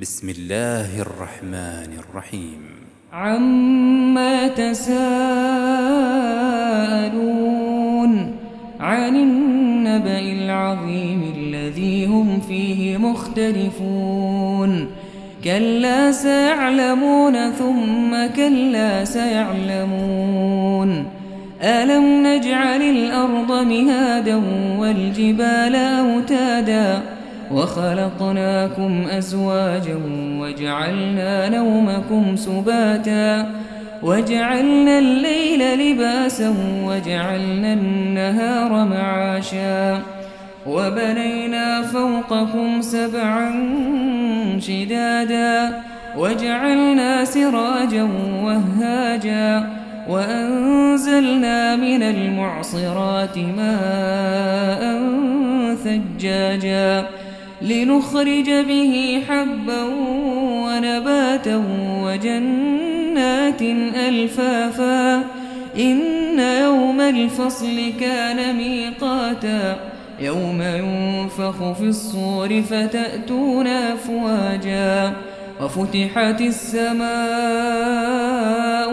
بسم الله الرحمن الرحيم. عما تساءلون عن النبأ العظيم الذي هم فيه مختلفون. كلا سيعلمون ثم كلا سيعلمون. ألم نجعل الأرض مهادا والجبال أوتادا وخلقناكم أزواجا وجعلنا نومكم سباتا وجعلنا الليل لباسا وجعلنا النهار معاشا وبنينا فوقكم سبعا شدادا وجعلنا سراجا وهاجا وأنزلنا من المعصرات ماء ثجاجا لنخرج به حبا ونباتا وجنات ألفافا إن يوم الفصل كان ميقاتا يوم ينفخ في الصور فتأتون أفواجا وفتحت السماء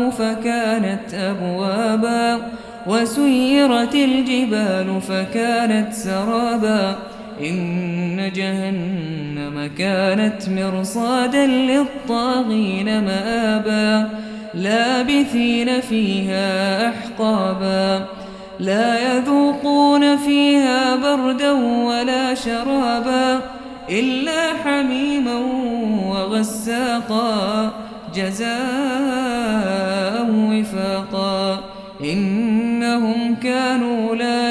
فكانت أبوابا وسيرت الجبال فكانت سرابا إن جهنم كانت مرصادا للطاغين مآبا لابثين فيها أحقابا. لا يذوقون فيها بردا ولا شرابا إلا حميما وغساقا جزاء وفاقا. إنهم كانوا لا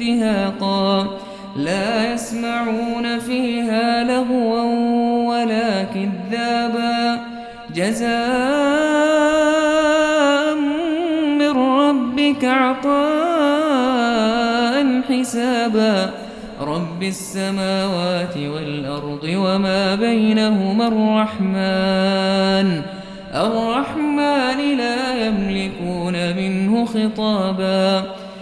دهاقا لا يسمعون فيها لغوا ولا كذابا. جزاء من ربك عطاء حسابا. رب السماوات والأرض وما بينهما الرحمن. الرحمن لا يملكون منه خطابا.